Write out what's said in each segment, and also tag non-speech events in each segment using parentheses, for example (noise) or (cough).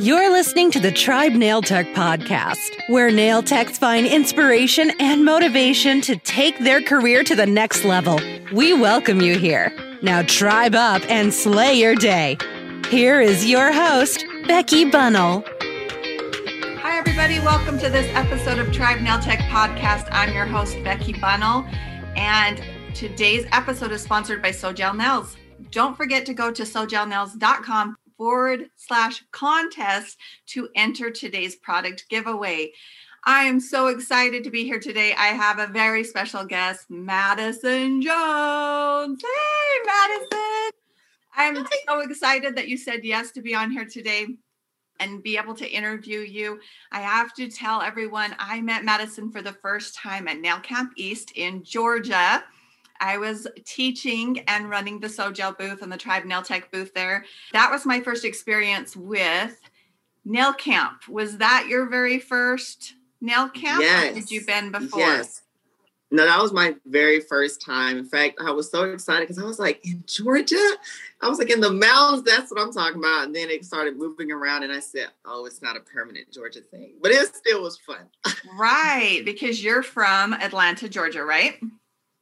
You're listening to the Tribe Nail Tech podcast, where nail techs find inspiration and motivation to take their career to the next level. We welcome you here. Now, tribe up and slay your day. Here is your host, Becky Bunnell. Hi, everybody. Welcome to this episode of Tribe Nail Tech podcast. I'm your host, Becky Bunnell, and today's episode is sponsored by Sojel Nails. Don't forget to go to sojelnails.com forward slash contest to enter today's product giveaway. I am so excited to be here today. I have a very special guest, Madison Jones. Hey, Madison. I'm so excited that you said yes to be on here today and be able to interview you. I have to tell everyone I met Madison for the first time at Nail Camp East in Georgia. I was teaching and running the Sojel booth and the Tribe Nail Tech booth there. That was my first experience with nail camp. Was that your very first nail camp? Yes. did you been before? Yes. No, that was my very first time. In fact, I was so excited because I was like, in Georgia? I was like, in the mountains, that's what I'm talking about. And then it started moving around, and I said, oh, it's not a permanent Georgia thing. But it still was fun. (laughs) right, because you're from Atlanta, Georgia, right?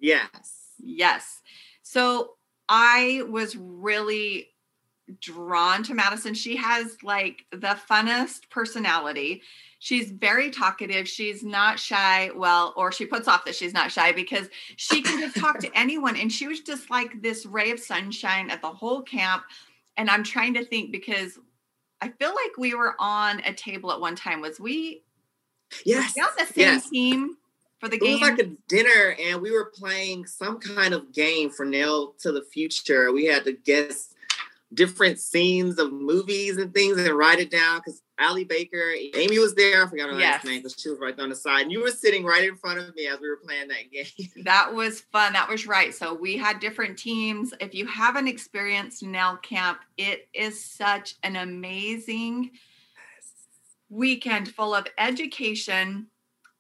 Yes. Yes. So I was really drawn to Madison. She has like the funnest personality. She's very talkative. She's not shy. Well, or she puts off that she's not shy because she can just talk to (laughs) anyone. And she was just like this ray of sunshine at the whole camp. And I'm trying to think because I feel like we were on a table at one time. Was we? Yes. We on the same yes. team? For the It was like a dinner, and we were playing some kind of game for Nail to the Future. We had to guess different scenes of movies and things and write it down because Allie Baker, Amy was there. I forgot her Yes. last name because she was right on the side. And you were sitting right in front of me as we were playing that game. (laughs) That was fun. That was right. So we had different teams. If you haven't experienced nail camp, it is such an amazing weekend full of education,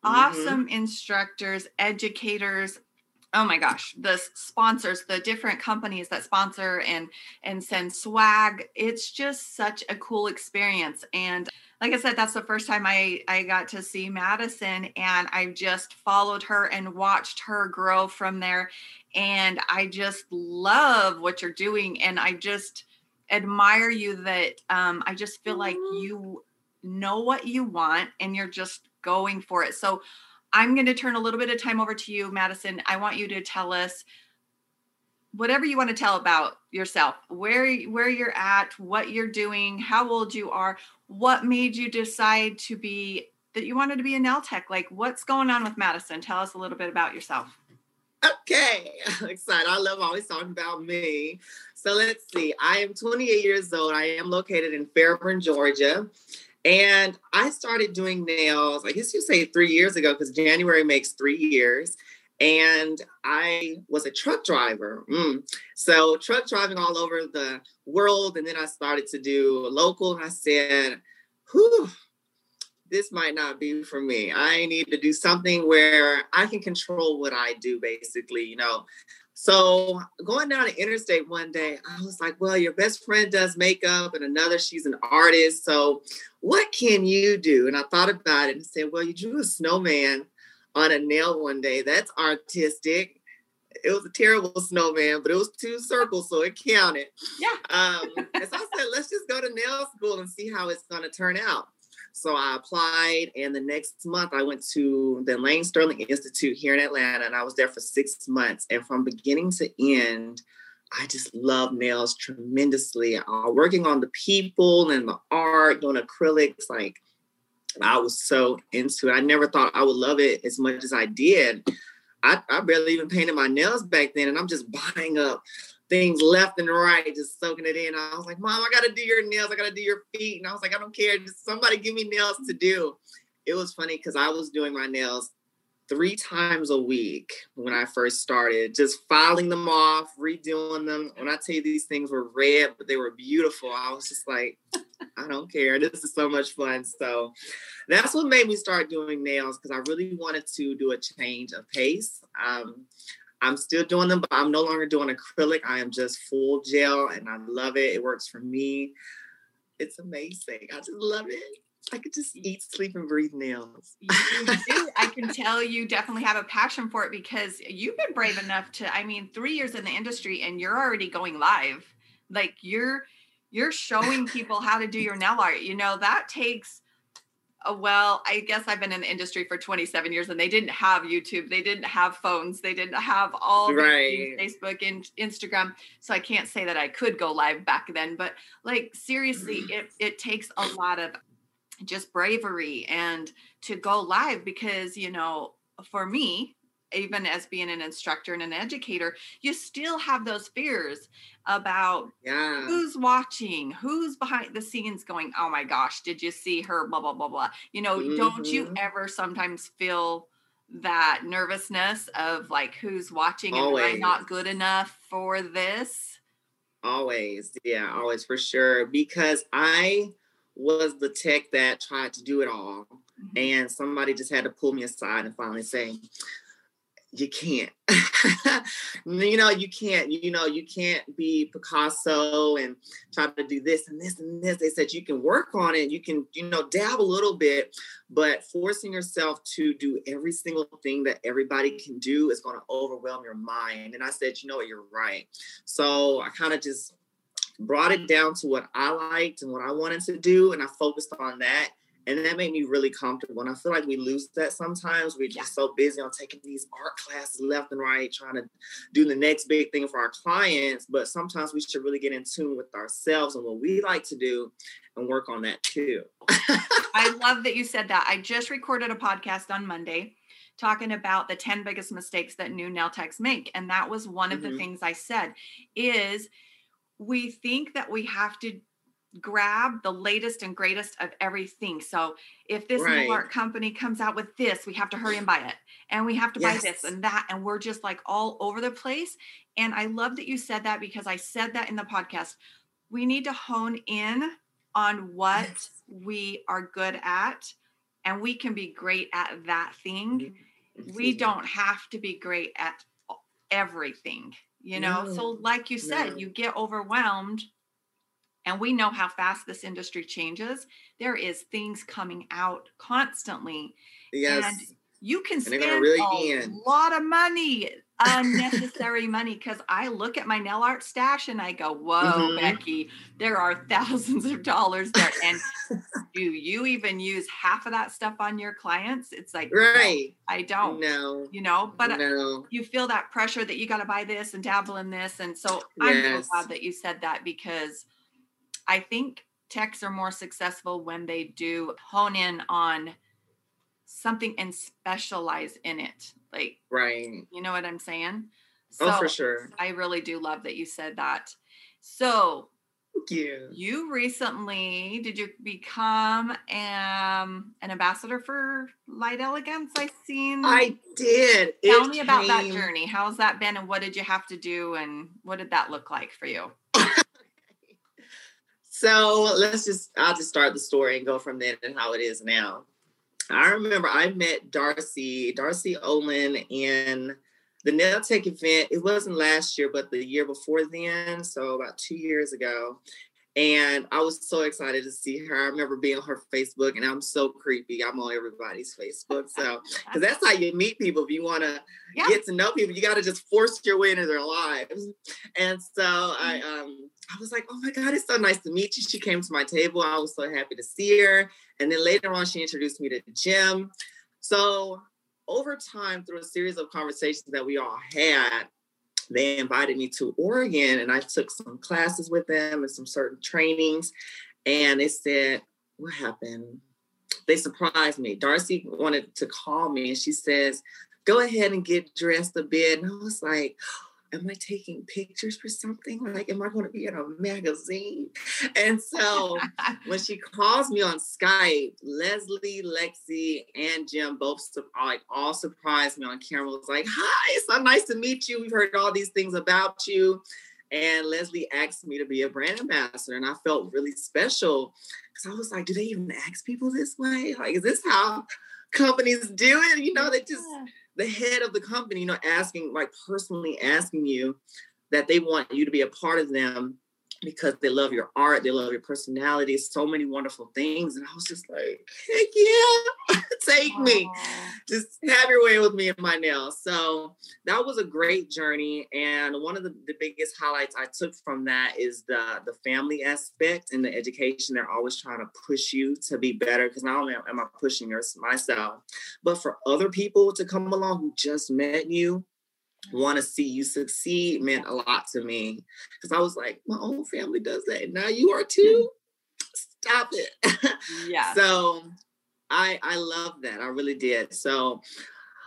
Mhm. awesome instructors, educators. Oh my gosh, the sponsors, the different companies that sponsor and and send swag. It's just such a cool experience. And like I said, that's the first time I I got to see Madison and I've just followed her and watched her grow from there. And I just love what you're doing. And I just admire you that um, I just feel like you know what you want and you're just going for it. So I'm going to turn a little bit of time over to you, Madison. I want you to tell us whatever you want to tell about yourself, where where you're at, what you're doing, how old you are, what made you decide to be that you wanted to be a nail tech. Like what's going on with Madison? Tell us a little bit about yourself. Okay, (laughs) excited. I love always talking about me. So let's see. I am 28 years old. I am located in Fairburn, Georgia. And I started doing nails, I guess you say three years ago, because January makes three years. And I was a truck driver. Mm. So, truck driving all over the world. And then I started to do local. I said, whew, this might not be for me. I need to do something where I can control what I do, basically, you know. So going down the interstate one day, I was like, well, your best friend does makeup and another, she's an artist. So what can you do? And I thought about it and said, well, you drew a snowman on a nail one day. That's artistic. It was a terrible snowman, but it was two circles, so it counted. Yeah. Um, and so I said, let's just go to nail school and see how it's going to turn out. So I applied, and the next month I went to the Lane Sterling Institute here in Atlanta, and I was there for six months. And from beginning to end, I just love nails tremendously. Uh, working on the people and the art, doing acrylics, like I was so into it. I never thought I would love it as much as I did. I, I barely even painted my nails back then, and I'm just buying up things left and right, just soaking it in. I was like, Mom, I got to do your nails. I got to do your feet. And I was like, I don't care. Just somebody give me nails to do. It was funny because I was doing my nails three times a week when I first started, just filing them off, redoing them. When I tell you these things were red, but they were beautiful, I was just like, I don't care. This is so much fun. So that's what made me start doing nails because I really wanted to do a change of pace. Um, I'm still doing them, but I'm no longer doing acrylic. I am just full gel and I love it. It works for me. it's amazing. I just love it. I could just eat, sleep, and breathe nails. I can tell you definitely have a passion for it because you've been brave enough to, I mean, three years in the industry and you're already going live. Like you're you're showing people how to do your nail art. You know, that takes Uh, well, I guess I've been in the industry for 27 years and they didn't have YouTube, they didn't have phones, they didn't have all right. Facebook and Instagram. So I can't say that I could go live back then, but like seriously, mm. it it takes a lot of just bravery and to go live because you know for me even as being an instructor and an educator you still have those fears about yeah. who's watching who's behind the scenes going oh my gosh did you see her blah blah blah blah you know mm-hmm. don't you mm-hmm. ever sometimes feel that nervousness of like who's watching always. and am I not good enough for this always yeah always for sure because i was the tech that tried to do it all. Mm-hmm. And somebody just had to pull me aside and finally say, you can't. (laughs) you know, you can't, you know, you can't be Picasso and try to do this and this and this. They said you can work on it, you can, you know, dab a little bit, but forcing yourself to do every single thing that everybody can do is going to overwhelm your mind. And I said, you know what, you're right. So I kind of just brought it down to what I liked and what I wanted to do, and I focused on that. And that made me really comfortable. And I feel like we lose that sometimes. We're just so busy on taking these art classes left and right, trying to do the next big thing for our clients. But sometimes we should really get in tune with ourselves and what we like to do and work on that too. I (laughs) love that you said that. I just recorded a podcast on Monday talking about the 10 biggest mistakes that new nail techs make. And that was one of mm-hmm. the things I said is we think that we have to grab the latest and greatest of everything. So if this right. art company comes out with this, we have to hurry and buy it. And we have to yes. buy this and that. And we're just like all over the place. And I love that you said that because I said that in the podcast. We need to hone in on what yes. we are good at. And we can be great at that thing. Mm-hmm. We don't have to be great at everything you know no, so like you said no. you get overwhelmed and we know how fast this industry changes there is things coming out constantly yes and you can spend really a lot of money (laughs) unnecessary money because I look at my nail art stash and I go, Whoa, mm-hmm. Becky, there are thousands of dollars there. And do you even use half of that stuff on your clients? It's like, right. No, I don't. know You know, but no. you feel that pressure that you got to buy this and dabble in this. And so I'm yes. so glad that you said that because I think techs are more successful when they do hone in on something and specialize in it. Like, right. You know what I'm saying? So oh, for sure. I really do love that you said that. So, Thank you. You recently did you become um, an ambassador for Light Elegance? I seen. I did. Tell it me about that journey. How's that been, and what did you have to do, and what did that look like for you? (laughs) so let's just. I'll just start the story and go from there and how it is now. I remember I met Darcy, Darcy Olin in the Nail Tech event. It wasn't last year, but the year before then, so about two years ago. And I was so excited to see her. I remember being on her Facebook, and I'm so creepy. I'm on everybody's Facebook. (laughs) So, because that's how you meet people. If you want to yeah. get to know people, you got to just force your way into their lives. And so I, mm-hmm. um, I was like, oh my God, it's so nice to meet you. She came to my table. I was so happy to see her. And then later on, she introduced me to Jim. So over time, through a series of conversations that we all had, they invited me to Oregon and I took some classes with them and some certain trainings. And they said, What happened? They surprised me. Darcy wanted to call me and she says, Go ahead and get dressed a bit. And I was like, am I taking pictures for something? Like, am I going to be in a magazine? And so when she (laughs) calls me on Skype, Leslie, Lexi, and Jim both like all surprised me on camera. Was like, "Hi, it's so nice to meet you. We've heard all these things about you." And Leslie asked me to be a brand ambassador, and I felt really special because I was like, "Do they even ask people this way? Like, is this how companies do it? You know, they just." The head of the company, you know, asking, like personally asking you that they want you to be a part of them because they love your art, they love your personality, so many wonderful things. And I was just like, heck yeah, (laughs) take Aww. me. Just have your way with me and my nails. So that was a great journey. And one of the, the biggest highlights I took from that is the, the family aspect and the education. They're always trying to push you to be better because not only am I pushing myself, but for other people to come along who just met you want to see you succeed meant a lot to me because I was like, my own family does that. And now you are too. Stop it. (laughs) Yeah. so I I love that. I really did. So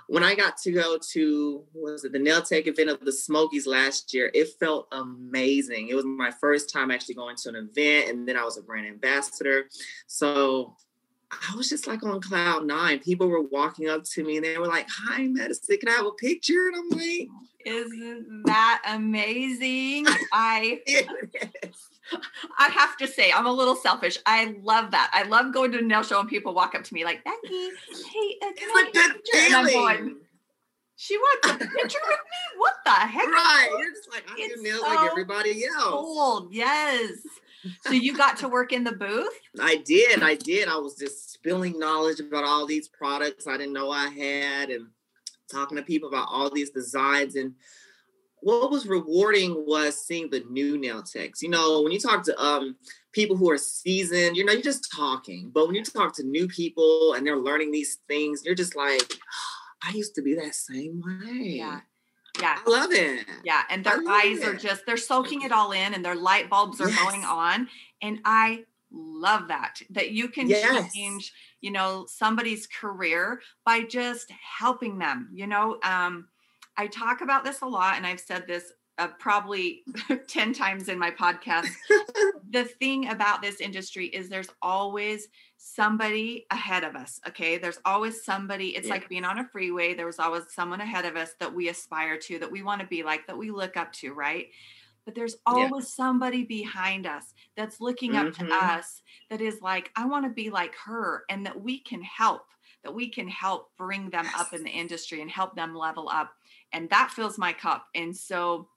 when I got to go to was it the nail tech event of the Smokies last year, it felt amazing. It was my first time actually going to an event, and then I was a brand ambassador. So I was just like on cloud nine. People were walking up to me and they were like, Hi, Madison, can I have a picture? And I'm like, Isn't that amazing? I (laughs) I have to say, I'm a little selfish. I love that. I love going to a nail show and people walk up to me like, Becky, hey, uh, can I get a picture? And I'm going, she wants a (laughs) picture with me? What the heck? Right. You're just like, I do nails so like everybody else. Cool. Yes so you got to work in the booth? (laughs) I did. I did. I was just spilling knowledge about all these products I didn't know I had and talking to people about all these designs. And what was rewarding was seeing the new nail techs. You know, when you talk to um, people who are seasoned, you know, you're just talking. But when you talk to new people and they're learning these things, you're just like, I used to be that same way. Yeah. Yeah. I love it. Yeah. And their eyes it. are just, they're soaking it all in and their light bulbs are yes. going on. And I love that, that you can yes. change, you know, somebody's career by just helping them. You know, um, I talk about this a lot and I've said this uh, probably (laughs) 10 times in my podcast. (laughs) the thing about this industry is there's always somebody ahead of us. Okay. There's always somebody. It's yeah. like being on a freeway. There's always someone ahead of us that we aspire to, that we want to be like, that we look up to, right? But there's always yeah. somebody behind us that's looking up mm-hmm. to us that is like, I want to be like her, and that we can help, that we can help bring them yes. up in the industry and help them level up. And that fills my cup. And so,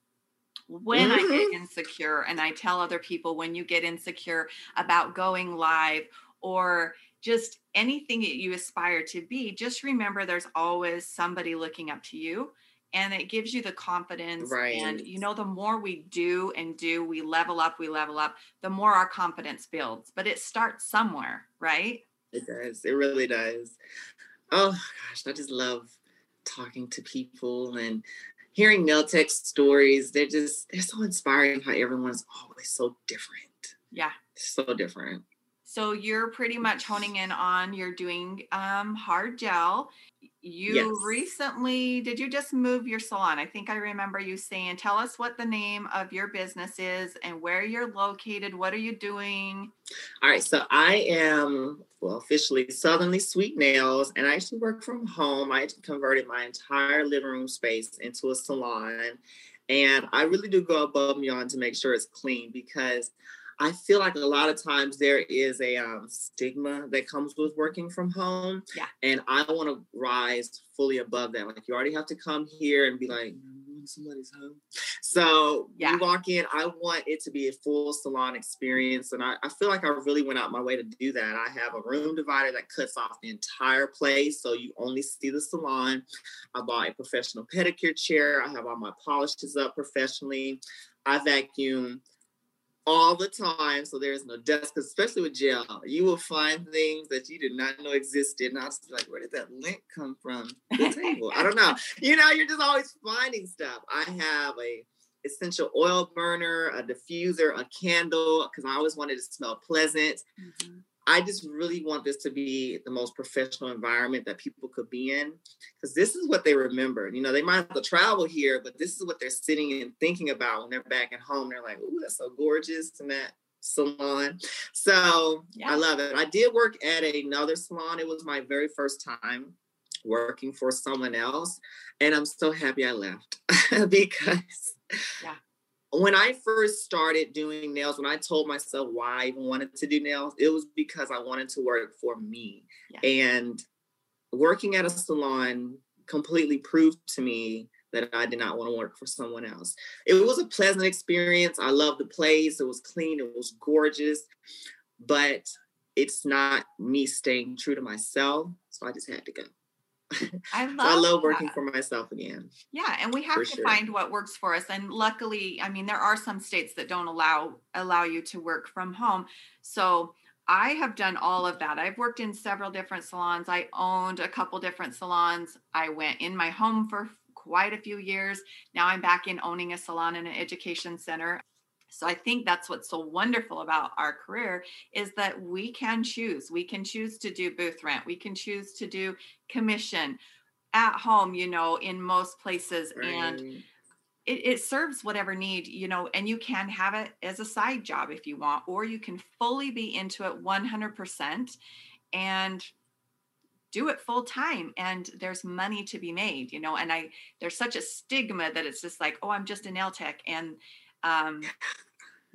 when mm-hmm. I get mm-hmm. insecure, and I tell other people when you get insecure about going live or just anything that you aspire to be, just remember there's always somebody looking up to you and it gives you the confidence right. and you know the more we do and do we level up we level up the more our confidence builds but it starts somewhere right it does it really does oh gosh i just love talking to people and hearing nail tech stories they're just they're so inspiring how everyone's always so different. Yeah. So different. So you're pretty much honing in on you're doing um, hard gel. You yes. recently did you just move your salon? I think I remember you saying, tell us what the name of your business is and where you're located. What are you doing? All right, so I am well officially Southernly Sweet Nails, and I actually work from home. I converted my entire living room space into a salon, and I really do go above and beyond to make sure it's clean because I feel like a lot of times there is a um, stigma that comes with working from home. Yeah. And I want to rise fully above that. Like you already have to come here and be like, somebody's home. So yeah. you walk in, I want it to be a full salon experience. And I, I feel like I really went out my way to do that. I have a room divider that cuts off the entire place. So you only see the salon. I bought a professional pedicure chair. I have all my polishes up professionally. I vacuum all the time. So there's no desk, especially with gel. You will find things that you did not know existed. And I was like, where did that lint come from? The table. I don't know. (laughs) You know, you're just always finding stuff. I have a essential oil burner, a diffuser, a candle, because I always wanted to smell pleasant. Mm-hmm. I just really want this to be the most professional environment that people could be in because this is what they remember. You know, they might have to travel here, but this is what they're sitting and thinking about when they're back at home. They're like, "Ooh, that's so gorgeous!" in that salon. So yeah. I love it. I did work at another salon. It was my very first time working for someone else, and I'm so happy I left (laughs) because yeah when I first started doing nails, when I told myself why I even wanted to do nails, it was because I wanted to work for me. Yeah. And working at a salon completely proved to me that I did not want to work for someone else. It was a pleasant experience. I loved the place. It was clean. It was gorgeous, but it's not me staying true to myself. So I just had to go. (laughs) I love, so I love working that. for myself again. Yeah, and we have for to sure. find what works for us. And luckily, I mean, there are some states that don't allow allow you to work from home. So I have done all of that. I've worked in several different salons. I owned a couple different salons. I went in my home for quite a few years. Now I'm back in owning a salon and an education center. So I think that's what's so wonderful about our career is that we can choose. We can choose to do booth rent. We can choose to do commission at home, you know, in most places. Right. And it, it, serves whatever need, you know, and you can have it as a side job if you want, or you can fully be into it 100% and do it full time and there's money to be made you know and i there's such a stigma that it's just like oh i'm just a nail tech and um,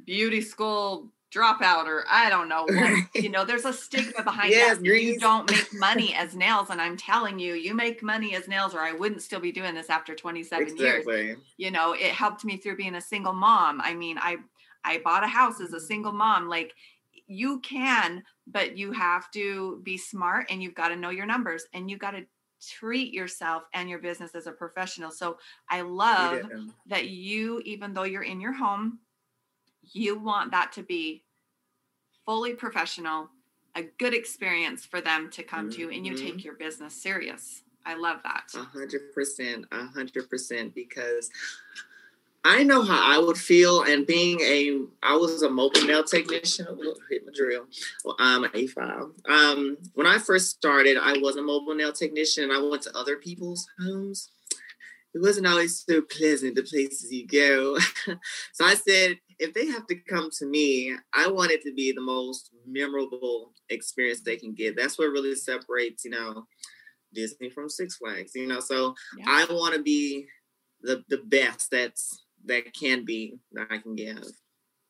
beauty school dropout or I don't know what, you know, there's a stigma (laughs) behind yes, that. You don't make (laughs) money as nails. And I'm telling you, you make money as nails or I wouldn't still be doing this after 27 exactly. years. You know, it helped me through being a single mom. I mean, I I bought a house as a single mom. Like you can, but you have to be smart and you've got to know your numbers and you got to treat yourself and your business as a professional. So I love that you, even though you're in your home, you want that to be fully professional, a good experience for them to come mm-hmm. to and you take mm-hmm. your business serious. I love that. A hundred percent, a hundred percent, because I know how I would feel, and being a, I was a mobile nail technician. hit my drill. Well, I'm an A5. Um, when I first started, I was a mobile nail technician, and I went to other people's homes. It wasn't always so pleasant the places you go. (laughs) so I said, if they have to come to me, I want it to be the most memorable experience they can get. That's what really separates, you know, Disney from Six Flags. You know, so yeah. I want to be the the best that's that can be that I can give.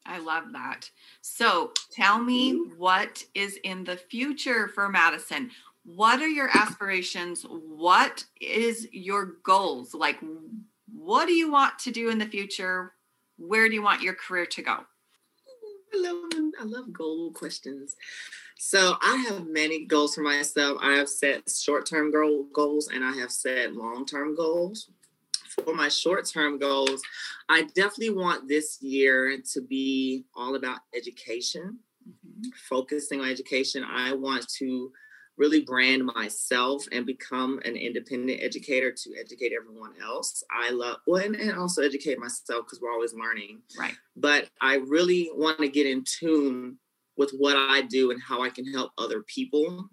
I love that. So tell me what is in the future for Madison. What are your aspirations? What is your goals? Like, what do you want to do in the future? Where do you want your career to go? I love I love goal questions. So I have many goals for myself. I have set short-term goal, goals and I have set long-term goals for my short term goals, I definitely want this year to be all about education, mm-hmm. focusing on education. I want to really brand myself and become an independent educator to educate everyone else. I love well, and, and also educate myself because we're always learning. Right. But I really want to get in tune with what I do and how I can help other people,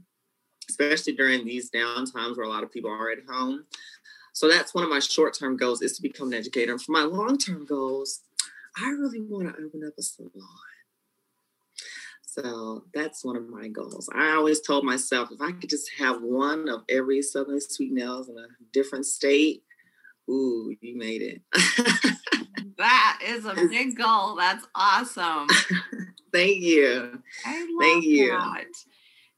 especially during these down times where a lot of people are at home. So that's one of my short term goals is to become an educator. And for my long term goals, I really want to open up a salon. So that's one of my goals. I always told myself if I could just have one of every Southern Sweet Nails in a different state, ooh, you made it. (laughs) that is a big goal. That's awesome. (laughs) Thank you. I love Thank you. That.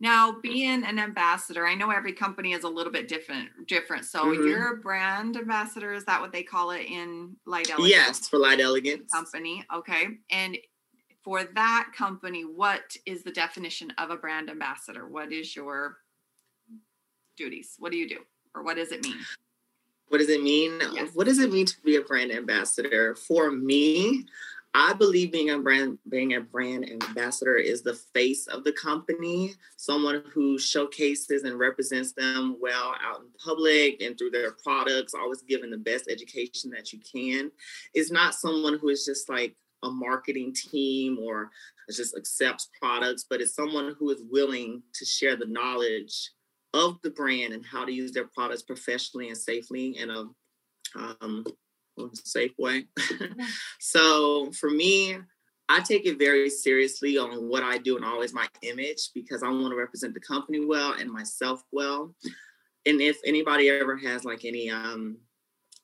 Now, being an ambassador, I know every company is a little bit different. Different. So mm-hmm. you're a brand ambassador. Is that what they call it in Light Elegance? Yes, for Light Elegance company. Okay, and for that company, what is the definition of a brand ambassador? What is your duties? What do you do, or what does it mean? What does it mean? Yes. What does it mean to be a brand ambassador? For me, I believe being a brand being a brand ambassador is the face of the company, someone who showcases and represents them well out in public and through their products, always giving the best education that you can. Is not someone who is just like a marketing team or just accepts products, but it's someone who is willing to share the knowledge of the brand and how to use their products professionally and safely in a um, safe way. (laughs) so for me, I take it very seriously on what I do and always my image because I want to represent the company well and myself well. And if anybody ever has like any um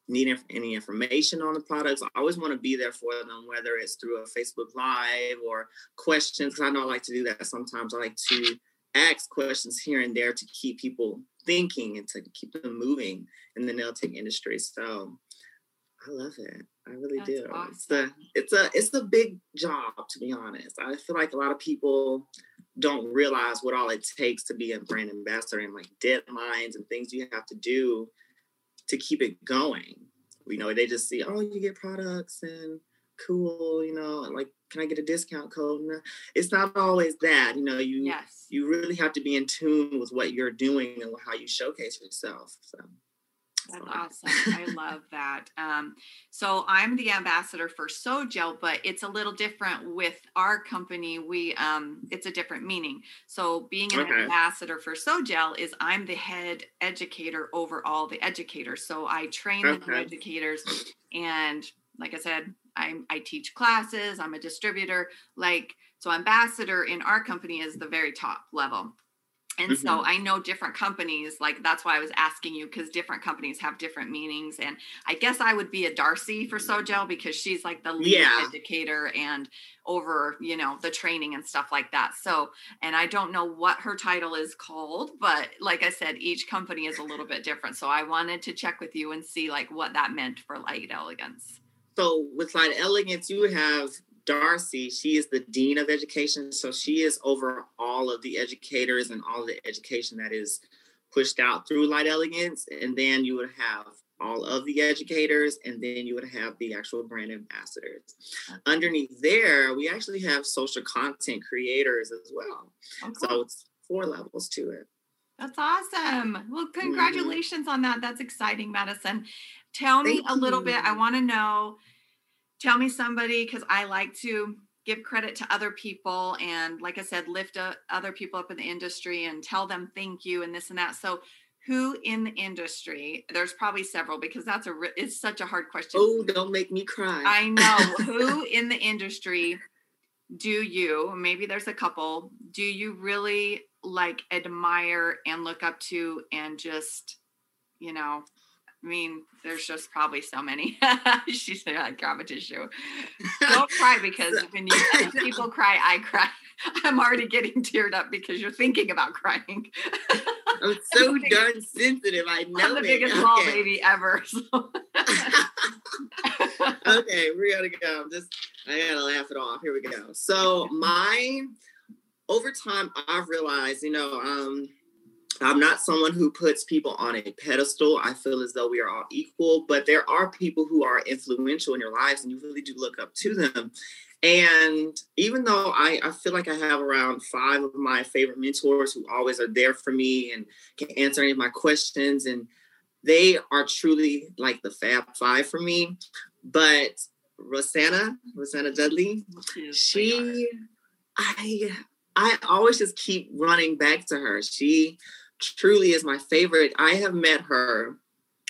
need any information on the products, I always want to be there for them, whether it's through a Facebook Live or questions. Because I know I like to do that sometimes. I like to ask questions here and there to keep people thinking and to keep them moving in the nail tech industry. So I love it. I really That's do. Awesome. It's a it's a it's a big job to be honest. I feel like a lot of people don't realize what all it takes to be a brand ambassador and like deadlines and things you have to do to keep it going. You know, they just see, oh, you get products and cool, you know, like can I get a discount code? No, uh, it's not always that. You know, you yes. you really have to be in tune with what you're doing and how you showcase yourself. So that's awesome. I love that. Um, so I'm the ambassador for Gel, but it's a little different with our company. We um, it's a different meaning. So being an okay. ambassador for Gel is I'm the head educator over all the educators. So I train okay. the educators, and like I said, I I teach classes. I'm a distributor. Like so, ambassador in our company is the very top level. And mm-hmm. so I know different companies, like that's why I was asking you, because different companies have different meanings. And I guess I would be a Darcy for Sojel because she's like the lead yeah. educator and over, you know, the training and stuff like that. So, and I don't know what her title is called, but like I said, each company is a little bit different. So I wanted to check with you and see like what that meant for Light Elegance. So with Light Elegance, you have Darcy, she is the Dean of Education. So she is over all of the educators and all the education that is pushed out through Light Elegance. And then you would have all of the educators, and then you would have the actual brand ambassadors. Underneath there, we actually have social content creators as well. Oh. So it's four levels to it. That's awesome. Well, mm-hmm. congratulations mm-hmm. on that. That's exciting, Madison. Tell Thank me a little you. bit. I want to know tell me somebody because I like to give credit to other people and like I said lift uh, other people up in the industry and tell them thank you and this and that. So who in the industry there's probably several because that's a it's such a hard question. Oh, don't make me cry. I know (laughs) who in the industry do you maybe there's a couple do you really like admire and look up to and just you know I mean, there's just probably so many. (laughs) she said, "I grab a tissue." (laughs) Don't cry because when you (laughs) people cry, I cry. I'm already getting teared up because you're thinking about crying. I'm so I'm darn sensitive. I know I'm the it. biggest okay. ball baby ever. So. okay, we're gonna go. Just I gotta laugh it off. Here we go. So my over time, I've realized, you know, um, I'm not someone who puts people on a pedestal. I feel as though we are all equal, but there are people who are influential in your lives and you really do look up to them. And even though I, I feel like I have around five of my favorite mentors who always are there for me and can answer any of my questions, and they are truly like the Fab Five for me. But Rosanna, Rosanna Dudley, she, I, I always just keep running back to her. She truly is my favorite. I have met her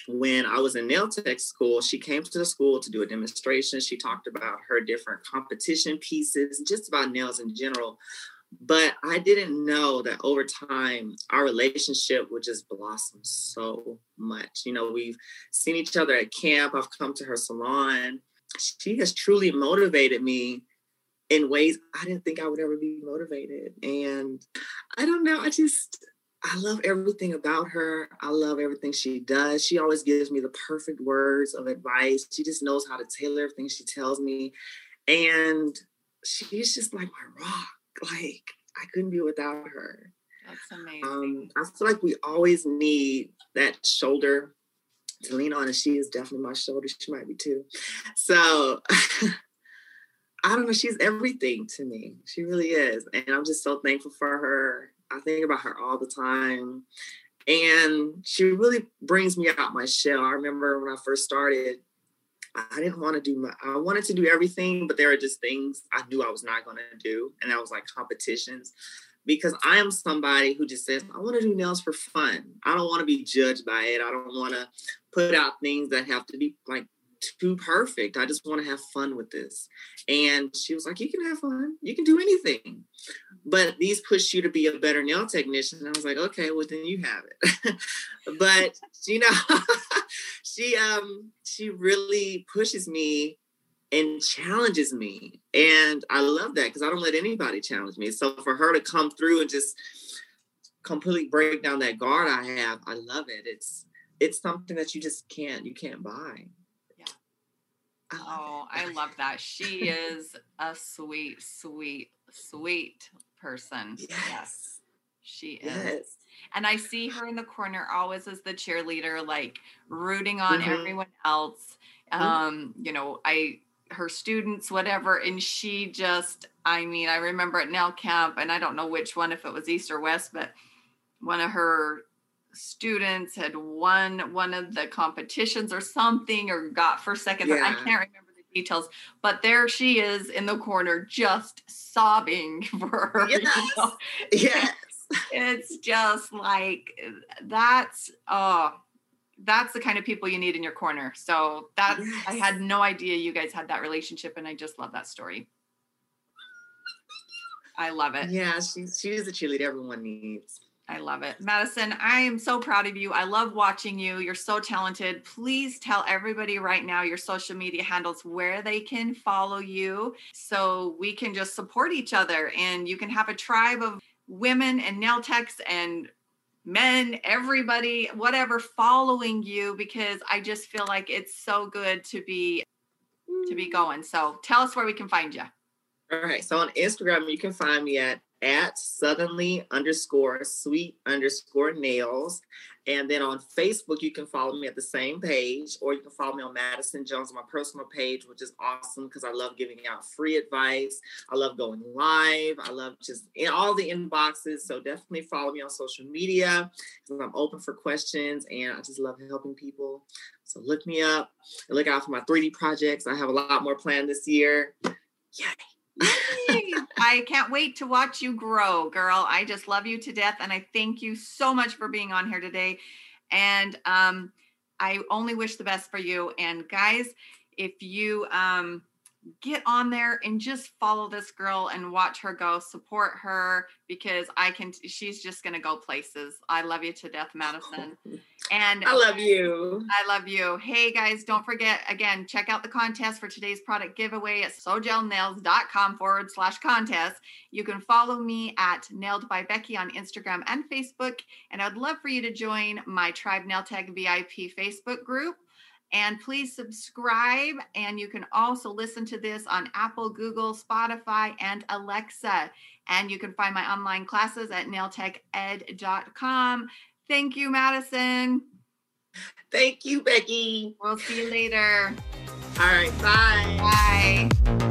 when I was in nail tech school. She came to the school to do a demonstration. She talked about her different competition pieces, just about nails in general. But I didn't know that over time, our relationship would just blossom so much. You know, we've seen each other at camp, I've come to her salon. She has truly motivated me in ways I didn't think I would ever be motivated. And I don't know, I just, I love everything about her. I love everything she does. She always gives me the perfect words of advice. She just knows how to tailor everything she tells me. And she's just like my rock. Like I couldn't be without her. That's amazing. Um, I feel like we always need that shoulder to lean on, and she is definitely my shoulder. She might be too. So (laughs) I don't know. She's everything to me. She really is, and I'm just so thankful for her I think about her all the time. And she really brings me out my shell. I remember when I first started, I didn't want to do my, I wanted to do everything, but there are just things I knew I was not going to do. And that was like competitions because I am somebody who just says, I want to do nails for fun. I don't want to be judged by it. I don't want to put out things that have to be like too perfect. I just want to have fun with this. And she was like, You can have fun. You can do anything. But these push you to be a better nail technician. And I was like, okay, well then you have it. (laughs) but you know, (laughs) she um she really pushes me and challenges me. And I love that because I don't let anybody challenge me. So for her to come through and just completely break down that guard I have, I love it. It's it's something that you just can't you can't buy. Oh, I love that. She is a sweet, sweet, sweet person. Yes. yes. She is. Yes. And I see her in the corner always as the cheerleader, like rooting on mm-hmm. everyone else. Mm-hmm. Um, you know, I her students, whatever, and she just, I mean, I remember at Nail Camp, and I don't know which one, if it was East or West, but one of her students had won one of the competitions or something or got first second yeah. i can't remember the details but there she is in the corner just sobbing (laughs) for her yes, you know? yes. (laughs) it's just like that's oh that's the kind of people you need in your corner so that yes. i had no idea you guys had that relationship and i just love that story i love it yeah she's she's the cheerleader everyone needs I love it. Madison, I am so proud of you. I love watching you. You're so talented. Please tell everybody right now your social media handles where they can follow you so we can just support each other and you can have a tribe of women and nail techs and men, everybody, whatever, following you because I just feel like it's so good to be to be mm. going. So tell us where we can find you. All right. So on Instagram, you can find me at at southernly underscore sweet underscore nails. And then on Facebook, you can follow me at the same page, or you can follow me on Madison Jones, my personal page, which is awesome because I love giving out free advice. I love going live. I love just in all the inboxes. So definitely follow me on social media because I'm open for questions and I just love helping people. So look me up and look out for my 3D projects. I have a lot more planned this year. Yay. I can't wait to watch you grow, girl. I just love you to death. And I thank you so much for being on here today. And um, I only wish the best for you. And guys, if you um, get on there and just follow this girl and watch her go, support her because I can, she's just going to go places. I love you to death, Madison. (laughs) And I love you. I love you. Hey guys, don't forget again, check out the contest for today's product giveaway at sojelnails.com forward slash contest. You can follow me at Nailed by Becky on Instagram and Facebook. And I'd love for you to join my Tribe Nail Tech VIP Facebook group. And please subscribe. And you can also listen to this on Apple, Google, Spotify, and Alexa. And you can find my online classes at nailteched.com. Thank you, Madison. Thank you, Becky. We'll see you later. All right. Bye. Bye.